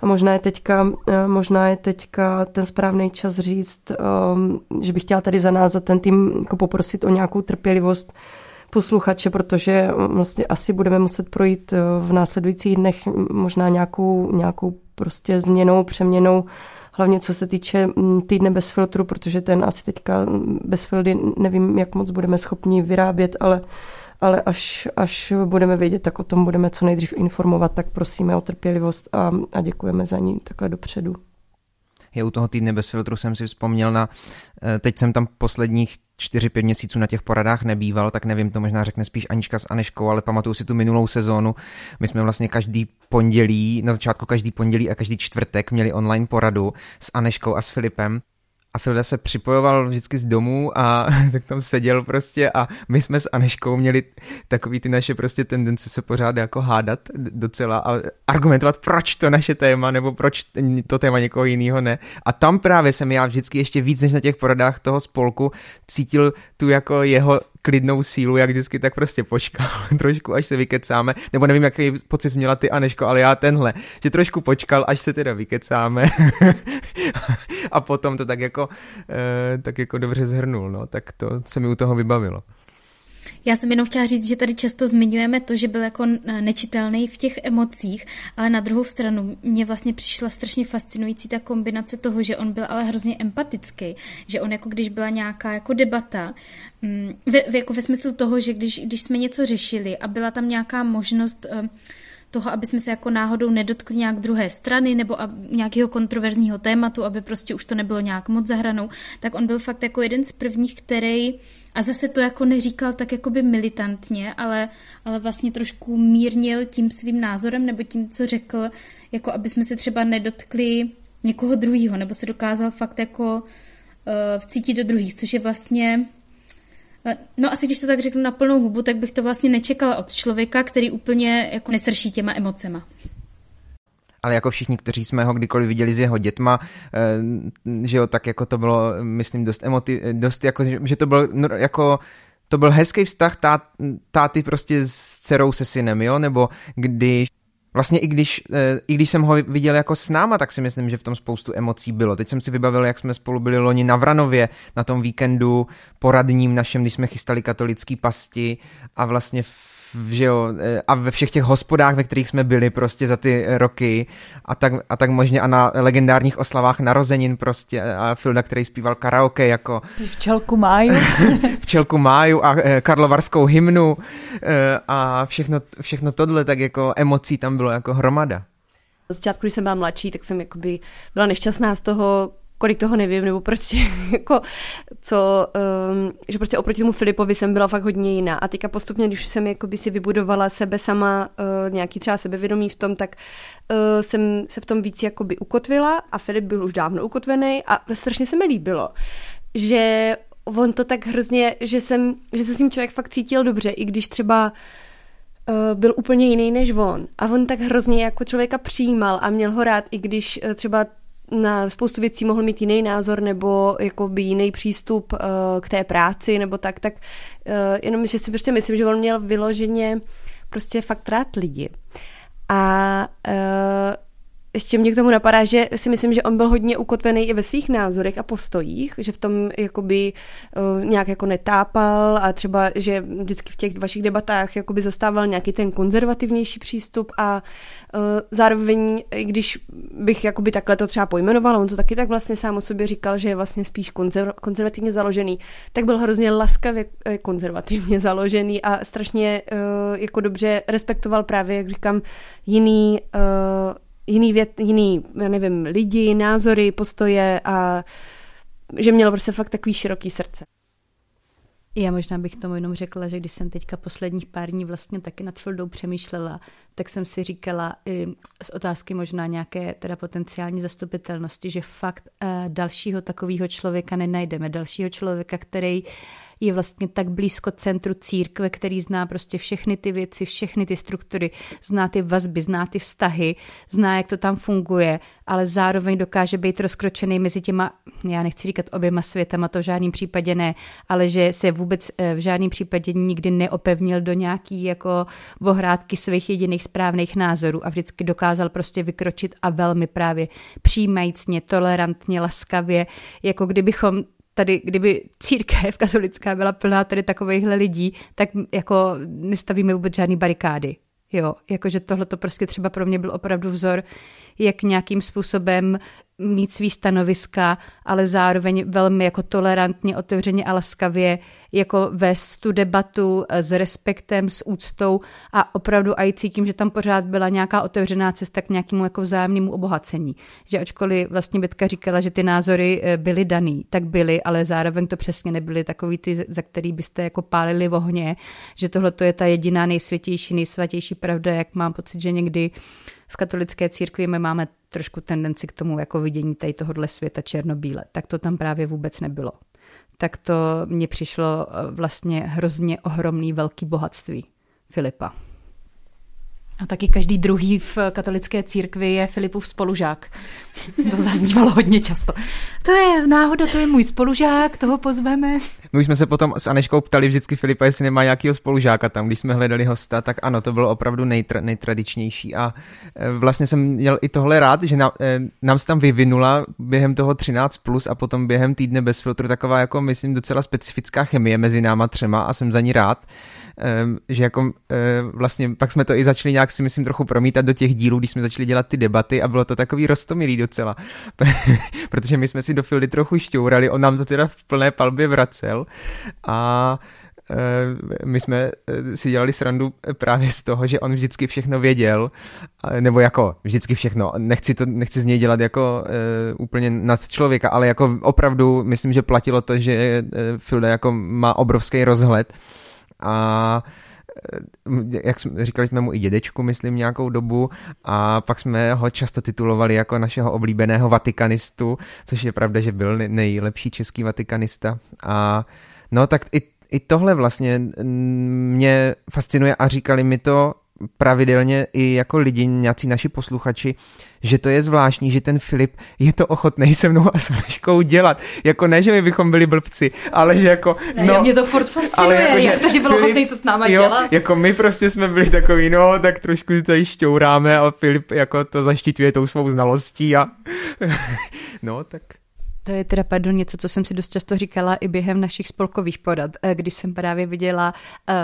A možná je teďka, eh, možná je teďka ten správný čas říct, um, že bych chtěla tady za nás, za ten tým jako poprosit o nějakou trpělivost posluchače, protože vlastně asi budeme muset projít v následujících dnech možná nějakou, nějakou prostě změnou, přeměnou, hlavně co se týče mm, týdne bez filtru, protože ten asi teďka bez fildy nevím, jak moc budeme schopni vyrábět, ale ale až, až budeme vědět, tak o tom budeme co nejdřív informovat, tak prosíme o trpělivost a, a děkujeme za ní takhle dopředu. Je u toho týdne bez filtru jsem si vzpomněl na, eh, teď jsem tam posledních 4-5 měsíců na těch poradách nebýval, tak nevím, to možná řekne spíš Anička s Aneškou, ale pamatuju si tu minulou sezónu. My jsme vlastně každý pondělí, na začátku každý pondělí a každý čtvrtek měli online poradu s Aneškou a s Filipem a Filda se připojoval vždycky z domu a <laughs> tak tam seděl prostě a my jsme s Aneškou měli takový ty naše prostě tendence se pořád jako hádat docela a argumentovat, proč to naše téma nebo proč to téma někoho jiného ne. A tam právě jsem já vždycky ještě víc než na těch poradách toho spolku cítil tu jako jeho klidnou sílu, jak vždycky tak prostě počkal <laughs> trošku, až se vykecáme, nebo nevím, jaký pocit měla ty Aneško, ale já tenhle, že trošku počkal, až se teda vykecáme. <laughs> A potom to tak jako, eh, tak jako dobře zhrnul, no, tak to se mi u toho vybavilo. Já jsem jenom chtěla říct, že tady často zmiňujeme to, že byl jako nečitelný v těch emocích, ale na druhou stranu mě vlastně přišla strašně fascinující ta kombinace toho, že on byl ale hrozně empatický, že on jako když byla nějaká jako debata, mm, ve, jako ve smyslu toho, že když, když jsme něco řešili a byla tam nějaká možnost uh, toho, aby jsme se jako náhodou nedotkli nějak druhé strany nebo a nějakého kontroverzního tématu, aby prostě už to nebylo nějak moc zahranou, tak on byl fakt jako jeden z prvních, který a zase to jako neříkal tak jakoby militantně, ale, ale vlastně trošku mírnil tím svým názorem nebo tím, co řekl, jako aby jsme se třeba nedotkli někoho druhého, nebo se dokázal fakt jako uh, vcítit do druhých, což je vlastně no asi když to tak řeknu na plnou hubu, tak bych to vlastně nečekala od člověka, který úplně jako nesrší těma emocema. Ale jako všichni, kteří jsme ho kdykoliv viděli s jeho dětma, eh, že jo, tak jako to bylo, myslím, dost emotiv, dost jako, že to byl no, jako to byl hezký vztah tát, táty prostě s dcerou se synem, jo, nebo když Vlastně i když, eh, i když jsem ho viděl jako s náma, tak si myslím, že v tom spoustu emocí bylo. Teď jsem si vybavil, jak jsme spolu byli loni na Vranově na tom víkendu poradním našem, když jsme chystali katolický pasti a vlastně že jo, e, a ve všech těch hospodách, ve kterých jsme byli prostě za ty roky a tak, a tak možně a na legendárních oslavách narozenin prostě a Filda, který zpíval karaoke jako Včelku máju. <laughs> Včelku máju a e, karlovarskou hymnu e, a všechno, všechno tohle, tak jako emocí tam bylo jako hromada. Na začátku, když jsem byla mladší, tak jsem jakoby byla nešťastná z toho, kolik toho nevím, nebo proč, <laughs> jako, co, um, že prostě oproti tomu Filipovi jsem byla fakt hodně jiná. A teďka postupně, když jsem jakoby si vybudovala sebe sama, uh, nějaký třeba sebevědomí v tom, tak uh, jsem se v tom víc jakoby ukotvila a Filip byl už dávno ukotvený a strašně se mi líbilo, že on to tak hrozně, že jsem, že se s tím člověk fakt cítil dobře, i když třeba uh, byl úplně jiný než on. A on tak hrozně jako člověka přijímal a měl ho rád, i když třeba na spoustu věcí mohl mít jiný názor nebo jakoby jiný přístup uh, k té práci nebo tak, tak uh, jenom, že si prostě myslím, že on měl vyloženě prostě fakt rád lidi. A uh, ještě mě k tomu napadá, že si myslím, že on byl hodně ukotvený i ve svých názorech a postojích, že v tom jakoby nějak jako netápal a třeba, že vždycky v těch vašich debatách jakoby zastával nějaký ten konzervativnější přístup a zároveň, i když bych jakoby takhle to třeba pojmenovala, on to taky tak vlastně sám o sobě říkal, že je vlastně spíš konzerv- konzervativně založený, tak byl hrozně laskavě eh, konzervativně <laughs> založený a strašně uh, jako dobře respektoval právě, jak říkám, jiný jiný, vět, jiný, já nevím, lidi, názory, postoje a že měl prostě fakt takový široký srdce. Já možná bych tomu jenom řekla, že když jsem teďka posledních pár dní vlastně taky nad Fildou přemýšlela, tak jsem si říkala i z otázky možná nějaké teda potenciální zastupitelnosti, že fakt uh, dalšího takového člověka nenajdeme, dalšího člověka, který je vlastně tak blízko centru církve, který zná prostě všechny ty věci, všechny ty struktury, zná ty vazby, zná ty vztahy, zná, jak to tam funguje, ale zároveň dokáže být rozkročený mezi těma, já nechci říkat oběma světama, to v žádném případě ne, ale že se vůbec eh, v žádném případě nikdy neopevnil do nějaký jako vohrádky svých jediných správných názorů a vždycky dokázal prostě vykročit a velmi právě přijímajícně, tolerantně, laskavě, jako kdybychom tady, kdyby církev katolická byla plná tady takovýchhle lidí, tak jako nestavíme vůbec žádný barikády. Jo, jakože tohle to prostě třeba pro mě byl opravdu vzor, jak nějakým způsobem mít svý stanoviska, ale zároveň velmi jako tolerantně, otevřeně a laskavě jako vést tu debatu s respektem, s úctou a opravdu i cítím, že tam pořád byla nějaká otevřená cesta k nějakému jako vzájemnému obohacení. Že ačkoliv vlastně Betka říkala, že ty názory eh, byly daný, tak byly, ale zároveň to přesně nebyly takový ty, za který byste jako pálili v ohně, že tohle to je ta jediná nejsvětější, nejsvatější pravda, jak mám pocit, že někdy v katolické církvi my máme trošku tendenci k tomu jako vidění tady tohohle světa černobíle. Tak to tam právě vůbec nebylo. Tak to mně přišlo eh, vlastně hrozně ohromný velký bohatství Filipa. A taky každý druhý v katolické církvi je Filipův spolužák. To zaznívalo hodně často. To je náhoda, to je můj spolužák, toho pozveme. My už jsme se potom s Aneškou ptali vždycky Filipa, jestli nemá nějakého spolužáka tam, když jsme hledali hosta, tak ano, to bylo opravdu nejtra, nejtradičnější a e, vlastně jsem měl i tohle rád, že na, e, nám se tam vyvinula během toho 13 plus a potom během týdne bez filtru taková jako myslím docela specifická chemie mezi náma třema a jsem za ní rád že jako vlastně pak jsme to i začali nějak si myslím trochu promítat do těch dílů, když jsme začali dělat ty debaty a bylo to takový rostomilý docela, <laughs> protože my jsme si do Fildy trochu šťourali, on nám to teda v plné palbě vracel a my jsme eh, si dělali srandu právě z toho, že on vždycky všechno věděl, nebo jako vždycky všechno, nechci, to, nechci z něj dělat jako uh, úplně nad člověka, ale jako opravdu myslím, že platilo to, že Filda jako má obrovský rozhled a eh, jak jsme, říkali jsme mu i dědečku, myslím, nějakou dobu a pak jsme ho často titulovali jako našeho oblíbeného vatikanistu, což je pravda, že byl nejlepší český vatikanista. A no tak i, i tohle vlastně mě fascinuje a říkali mi to pravidelně i jako lidi, nějací naši posluchači, že to je zvláštní, že ten Filip je to ochotný se mnou a s Aneškou dělat. Jako ne, že my bychom byli blbci, ale že jako... Ne, no, mě to furt fascinuje, ale jako, jak že to, že byl ochotný to s náma jo, dělat. Jako my prostě jsme byli takový, no, tak trošku tady šťouráme a Filip jako to zaštiťuje tou svou znalostí a <laughs> no, tak... To je teda, pardon, něco, co jsem si dost často říkala i během našich spolkových porad, eh, když jsem právě viděla uh,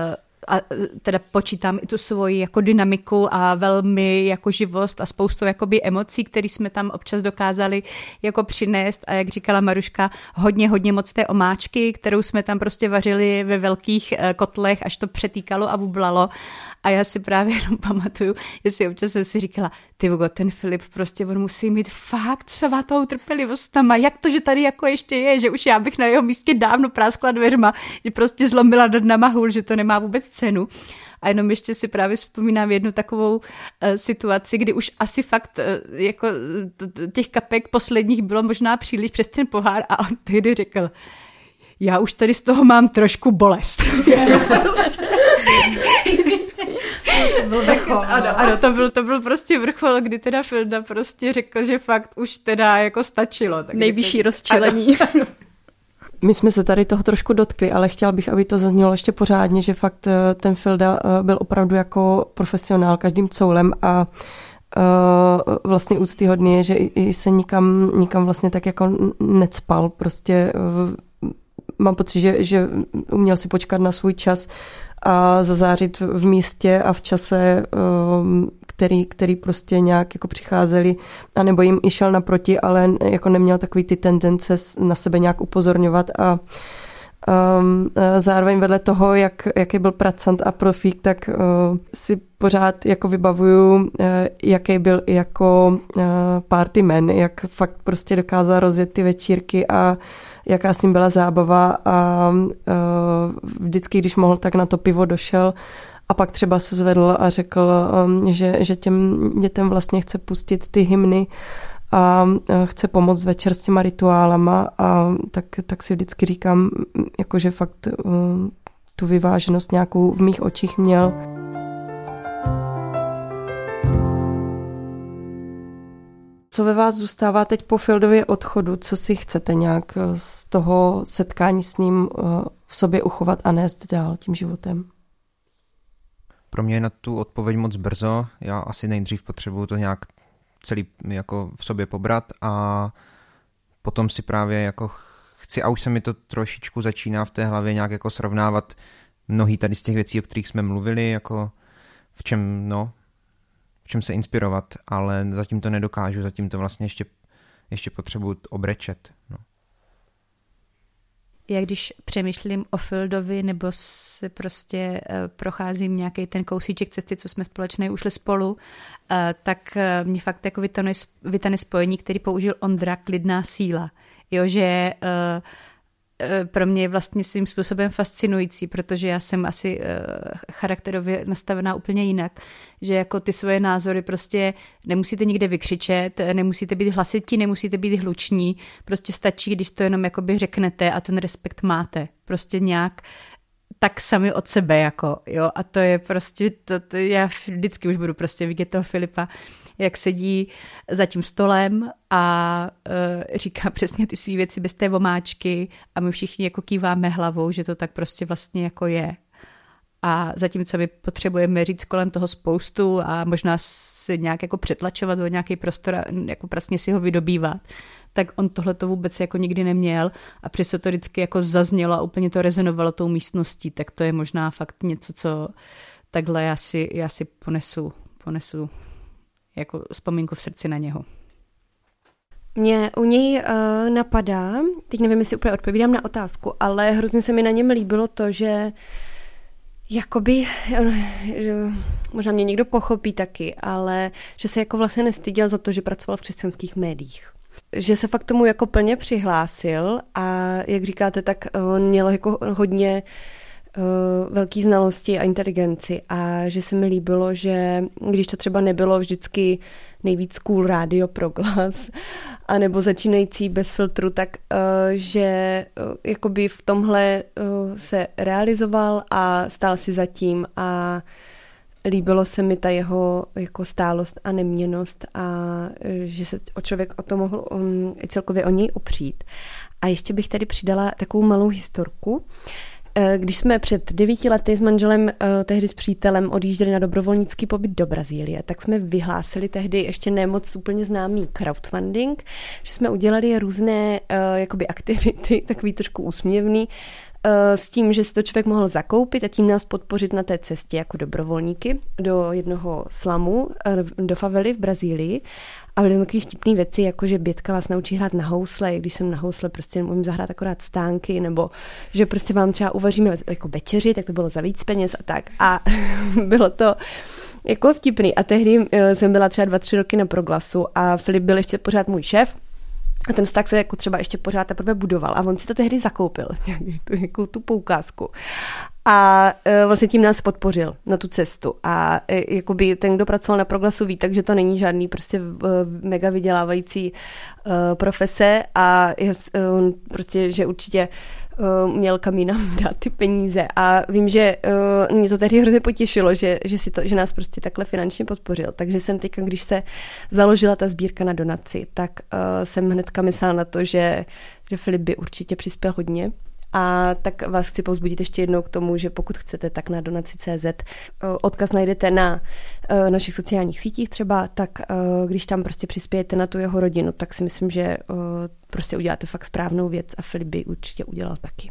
a teda počítám i tu svoji jako dynamiku a velmi jako živost a spoustu jakoby emocí, které jsme tam občas dokázali jako přinést. A jak říkala Maruška, hodně, hodně moc té omáčky, kterou jsme tam prostě vařili ve velkých eh, kotlech, až to přetýkalo a bublalo a já si právě jenom pamatuju, jestli občas jsem si říkala, ty Vogo, ten Filip prostě on musí mít fakt svatou trpělivost tam. A jak to, že tady jako ještě je, že už já bych na jeho místě dávno práskla dveřma, že prostě zlomila do dna hůl, že to nemá vůbec cenu. A jenom ještě si právě vzpomínám jednu takovou uh, situaci, kdy už asi fakt uh, jako těch kapek posledních bylo možná příliš přes ten pohár a on tehdy řekl, já už tady z toho mám trošku bolest. <laughs> <laughs> byl vrchol. Ano, no. ano to, byl, to byl prostě vrchol, kdy teda Filda prostě řekl, že fakt už teda jako stačilo. Tak Nejvyšší teď... rozčilení. <laughs> My jsme se tady toho trošku dotkli, ale chtěl bych, aby to zaznělo ještě pořádně, že fakt eh, ten Filda eh, byl opravdu jako profesionál každým coulem a Uh, vlastně úctyhodný je, že i, se nikam, nikam vlastně tak jako necpal. Prostě mám pocit, že, že uměl si počkat na svůj čas a zazářit v místě a v čase, um, který, který prostě nějak jako přicházeli, anebo jim i šel naproti, ale jako neměl takový ty tendence na sebe nějak upozorňovat a Um, zároveň vedle toho, jak, jaký byl pracant a profík, tak uh, si pořád jako vybavuju, uh, jaký byl jako uh, party man, jak fakt prostě dokázal rozjet ty večírky a jaká s ním byla zábava a vždycky, když mohl, tak na to pivo došel a pak třeba se zvedl a řekl, um, že, že těm dětem vlastně chce pustit ty hymny a chce pomoct večer s těma rituálama a tak, tak si vždycky říkám, jako že fakt uh, tu vyváženost nějakou v mých očích měl. Co ve vás zůstává teď po Fieldově odchodu? Co si chcete nějak eh, z toho setkání s ním eh, v sobě uchovat a nést dál tím životem? Pro mě je na tu odpověď moc brzo. Já asi nejdřív potřebuju to nějak celý jako v sobě pobrat a potom si právě jako chci, a už se mi to trošičku začíná v té hlavě nějak jako srovnávat mnohý tady z těch věcí, o kterých jsme mluvili, jako v čem, no, v čem se inspirovat, ale zatím to nedokážu, zatím to vlastně ještě, ještě potřebuji obrečet. No. Já když přemýšlím o Fildovi nebo se prostě uh, procházím nějaký ten kousíček cesty, co jsme společně ušli spolu, uh, tak uh, mě fakt jako vytane spojení, který použil Ondra, klidná síla. Jo, že Eh, pro mě je vlastně svým způsobem fascinující, protože já jsem asi eh, charakterově nastavená úplně jinak, že jako ty svoje názory prostě nemusíte nikde vykřičet, nemusíte být hlasití, nemusíte být hluční, prostě stačí, když to jenom jakoby řeknete a ten respekt máte. Prostě nějak tak sami od sebe, jako, jo, a to je prostě, to, to já vždycky už budu prostě vidět toho Filipa, jak sedí za tím stolem a uh, říká <laughs> přesně ty své věci bez té vomáčky a my všichni jako kýváme hlavou, že to tak prostě vlastně jako je. A zatímco my potřebujeme říct kolem toho spoustu a možná se nějak jako přetlačovat do nějaký prostor a jako prasně si ho vydobývat, tak on tohle to vůbec jako nikdy neměl a přesto to vždycky jako zaznělo a úplně to rezonovalo tou místností, tak to je možná fakt něco, co takhle já si, já si ponesu, ponesu jako vzpomínku v srdci na něho. Mě u něj uh, napadá, teď nevím, jestli úplně odpovídám na otázku, ale hrozně se mi na něm líbilo to, že jakoby, že možná mě někdo pochopí taky, ale že se jako vlastně nestyděl za to, že pracoval v křesťanských médiích. Že se fakt tomu jako plně přihlásil a jak říkáte, tak on měl jako hodně uh, velký znalosti a inteligenci a že se mi líbilo, že když to třeba nebylo vždycky nejvíc cool rádio pro glas, <laughs> anebo začínající bez filtru, tak uh, že uh, jakoby v tomhle uh, se realizoval a stál si zatím a líbilo se mi ta jeho jako stálost a neměnost a že se o člověk o to mohl um, celkově o něj opřít. A ještě bych tady přidala takovou malou historku. Eh, když jsme před devíti lety s manželem, eh, tehdy s přítelem, odjížděli na dobrovolnický pobyt do Brazílie, tak jsme vyhlásili tehdy ještě nemoc úplně známý crowdfunding, že jsme udělali různé uh, jakoby aktivity, <laughs> takový trošku úsměvný, s tím, že si to člověk mohl zakoupit a tím nás podpořit na té cestě jako dobrovolníky do jednoho slamu, do favely v Brazílii. A byly takové vtipné věci, jako že Bětka vás naučí hrát na housle, když jsem na housle prostě umím zahrát akorát stánky, nebo že prostě vám třeba uvaříme jako večeři, tak to bylo za víc peněz a tak. A <laughs> bylo to jako vtipný. A tehdy eh, jsem byla třeba dva, tři roky na proglasu a Filip byl ještě pořád můj šéf a ten vztah se jako třeba ještě pořád teprve budoval a on si to tehdy zakoupil, <laughs> tu, jako tu poukázku. A e, vlastně tím nás podpořil na tu cestu. A e, jakoby ten, kdo pracoval na proglasu, ví, takže to není žádný prostě e, mega vydělávající profese a je, prostě, že určitě měl kam jinam <laughs> dát ty peníze. A vím, že mě to tehdy hrozně potěšilo, že, že, si to, že nás prostě takhle finančně podpořil. Takže jsem teďka, když se založila ta sbírka na donaci, tak jsem hnedka myslela na to, že, že Filip by určitě přispěl hodně a tak vás chci pozbudit ještě jednou k tomu, že pokud chcete, tak na donaci.cz eh, odkaz najdete na eh, našich sociálních sítích třeba, tak eh, když tam prostě přispějete na tu jeho rodinu, tak si myslím, že prostě uděláte fakt správnou věc a Filip by určitě udělal taky.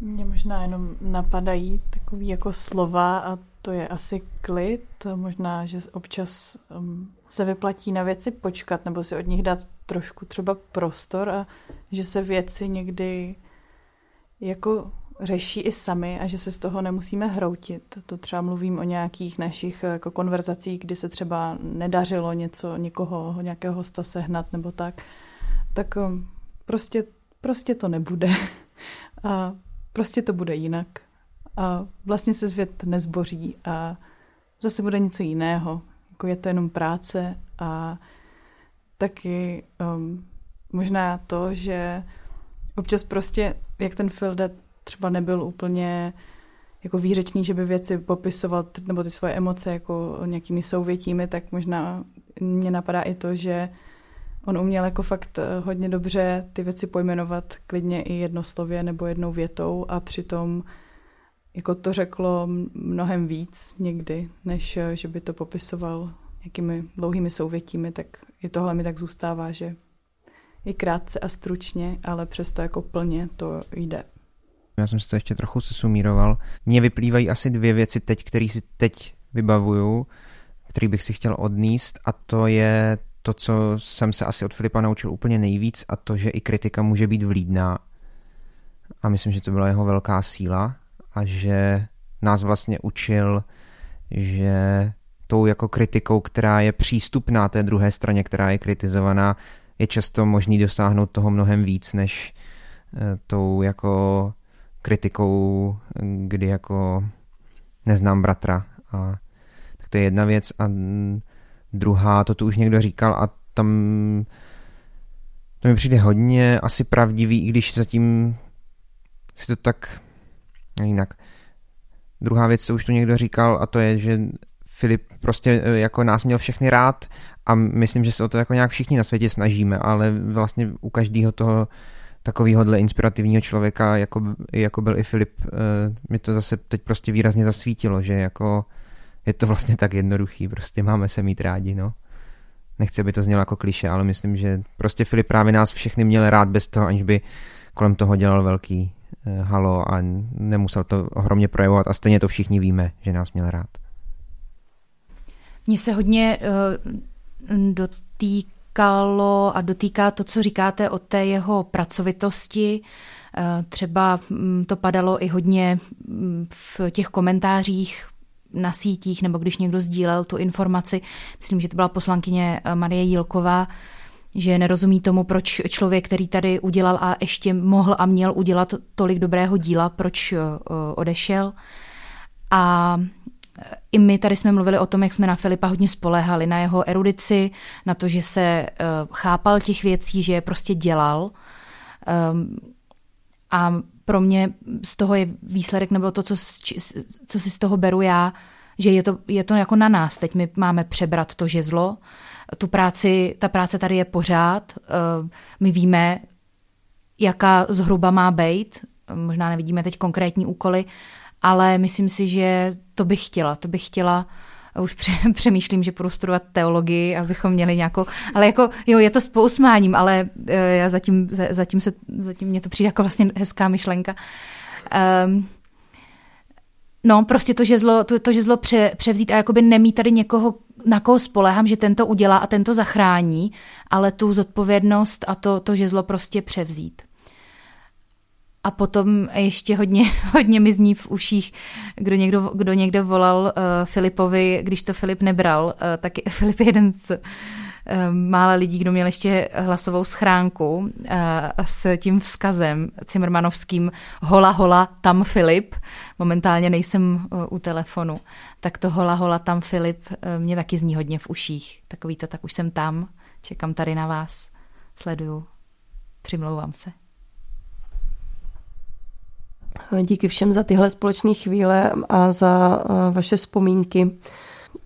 Mě možná jenom napadají takový jako slova a to je asi klid. Možná, že občas um, se vyplatí na věci počkat nebo si od nich dát trošku třeba prostor a že se věci někdy jako řeší i sami a že se z toho nemusíme hroutit. To třeba mluvím o nějakých našich jako konverzacích, kdy se třeba nedařilo něco, někoho, nějakého hosta sehnat nebo tak. Tak um, prostě, prostě to nebude. <laughs> A prostě to bude jinak. A vlastně se svět nezboří a zase bude něco jiného. Jako je to jenom práce a taky um, možná to, že občas prostě, jak ten Filde třeba nebyl úplně jako výřečný, že by věci popisoval, nebo ty svoje emoce jako nějakými souvětími, tak možná mě napadá i to, že on uměl jako fakt eh, hodně dobře ty věci pojmenovat klidně i jednoslově nebo jednou větou a přitom jako to řeklo mnohem víc někdy, než eh, že by to popisoval nějakými dlouhými souvětími, tak i tohle mi tak zůstává, že i krátce a stručně, ale přesto jako plně to jde. Já jsem si to ještě trochu sesumíroval. Mně vyplývají asi dvě věci teď, které si teď vybavuju, který bych si chtěl odníst a to je to, co jsem se asi od Filipa naučil úplně nejvíc a to, že i kritika může být vlídná. A myslím, že to byla jeho velká síla a že nás vlastně učil, že tou jako kritikou, která je přístupná té druhé straně, která je kritizovaná, je často možný dosáhnout toho mnohem víc, než eh, tou jako kritikou, kdy jako neznám bratra. A, tak to je jedna věc. A druhá, to tu už někdo říkal a tam to mi přijde hodně asi pravdivý, i když zatím si to tak jinak. Druhá věc, co už tu někdo říkal, a to je, že Filip prostě e, jako nás měl všechny rád a myslím, že se o to jako nějak všichni na světě snažíme, ale vlastně u každého toho takovýhohle inspirativního člověka, jako, jako byl i Filip, e, mi to zase teď prostě výrazně zasvítilo, že jako je to vlastně tak jednoduchý, prostě máme se mít rádi, no. Nechci, aby to znělo jako kliše, ale myslím, že prostě Filip právě nás všechny měl rád bez toho, aniž by kolem toho dělal velký halo a nemusel to ohromně projevovat a stejně to všichni víme, že nás měl rád. Mně se hodně uh, dotýkalo a dotýká to, co říkáte o té jeho pracovitosti. Uh, třeba um, to padalo i hodně um, v těch komentářích na sítích, nebo když někdo sdílel tu informaci, myslím, že to byla poslankyně eh, Marie Jílková, že nerozumí tomu, proč člověk, který tady udělal a ještě mohl a měl udělat tolik dobrého díla, proč odešel. A i my tady jsme mluvili o tom, jak jsme na Filipa hodně spolehali, na jeho erudici, na to, že se eh, chápal těch věcí, že je prostě dělal. Ehm, a pro mě z toho je výsledek, nebo to, co, co si z toho beru já, že je to, je to jako na nás. Teď my máme přebrat to žezlo, tu práci, ta práce tady je pořád, eh, my víme, jaká zhruba má být, možná nevidíme teď konkrétní úkoly, ale myslím si, že to bych chtěla, to bych chtěla a už <laughs> přemýšlím, že budu studovat teologii, abychom měli nějakou, ale jako, jo, je to s pousmáním, ale uh, já zatím, zatím, se, zatím mě to přijde jako vlastně hezká myšlenka. Um, no, prostě to žezlo, to, to žezlo pře, převzít a jakoby nemít tady někoho, na koho spolehám, že ten to udělá a ten to zachrání, ale tu zodpovědnost a to, to žezlo prostě převzít. A potom ještě hodně, <laughs> hodně mi zní v uších, kdo někdo, kdo někdo volal uh, Filipovi, když to Filip nebral, uh, tak <laughs> Filip je jeden z mála lidí, kdo měl ještě hlasovou schránku uh, s tím vzkazem cimrmanovským hola hola tam Filip, momentálně nejsem uh, u telefonu, tak to hola hola tam Filip uh, mě taky zní hodně v uších. Takový to, tak už jsem tam, čekám tady na vás, sleduju, přimlouvám se. Díky všem za tyhle společné chvíle a za vaše vzpomínky.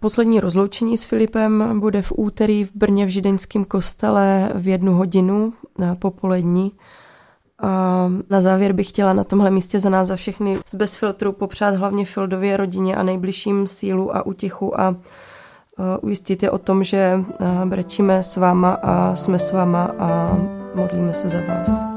Poslední rozloučení s Filipem bude v úterý v Brně v Žideňském kostele v jednu hodinu popolední. A na závěr bych chtěla na tomhle místě za nás za všechny z Bez filtru popřát hlavně Fildově rodině a nejbližším sílu a utichu a ujistit je o tom, že brečíme s váma a jsme s váma a modlíme se za vás.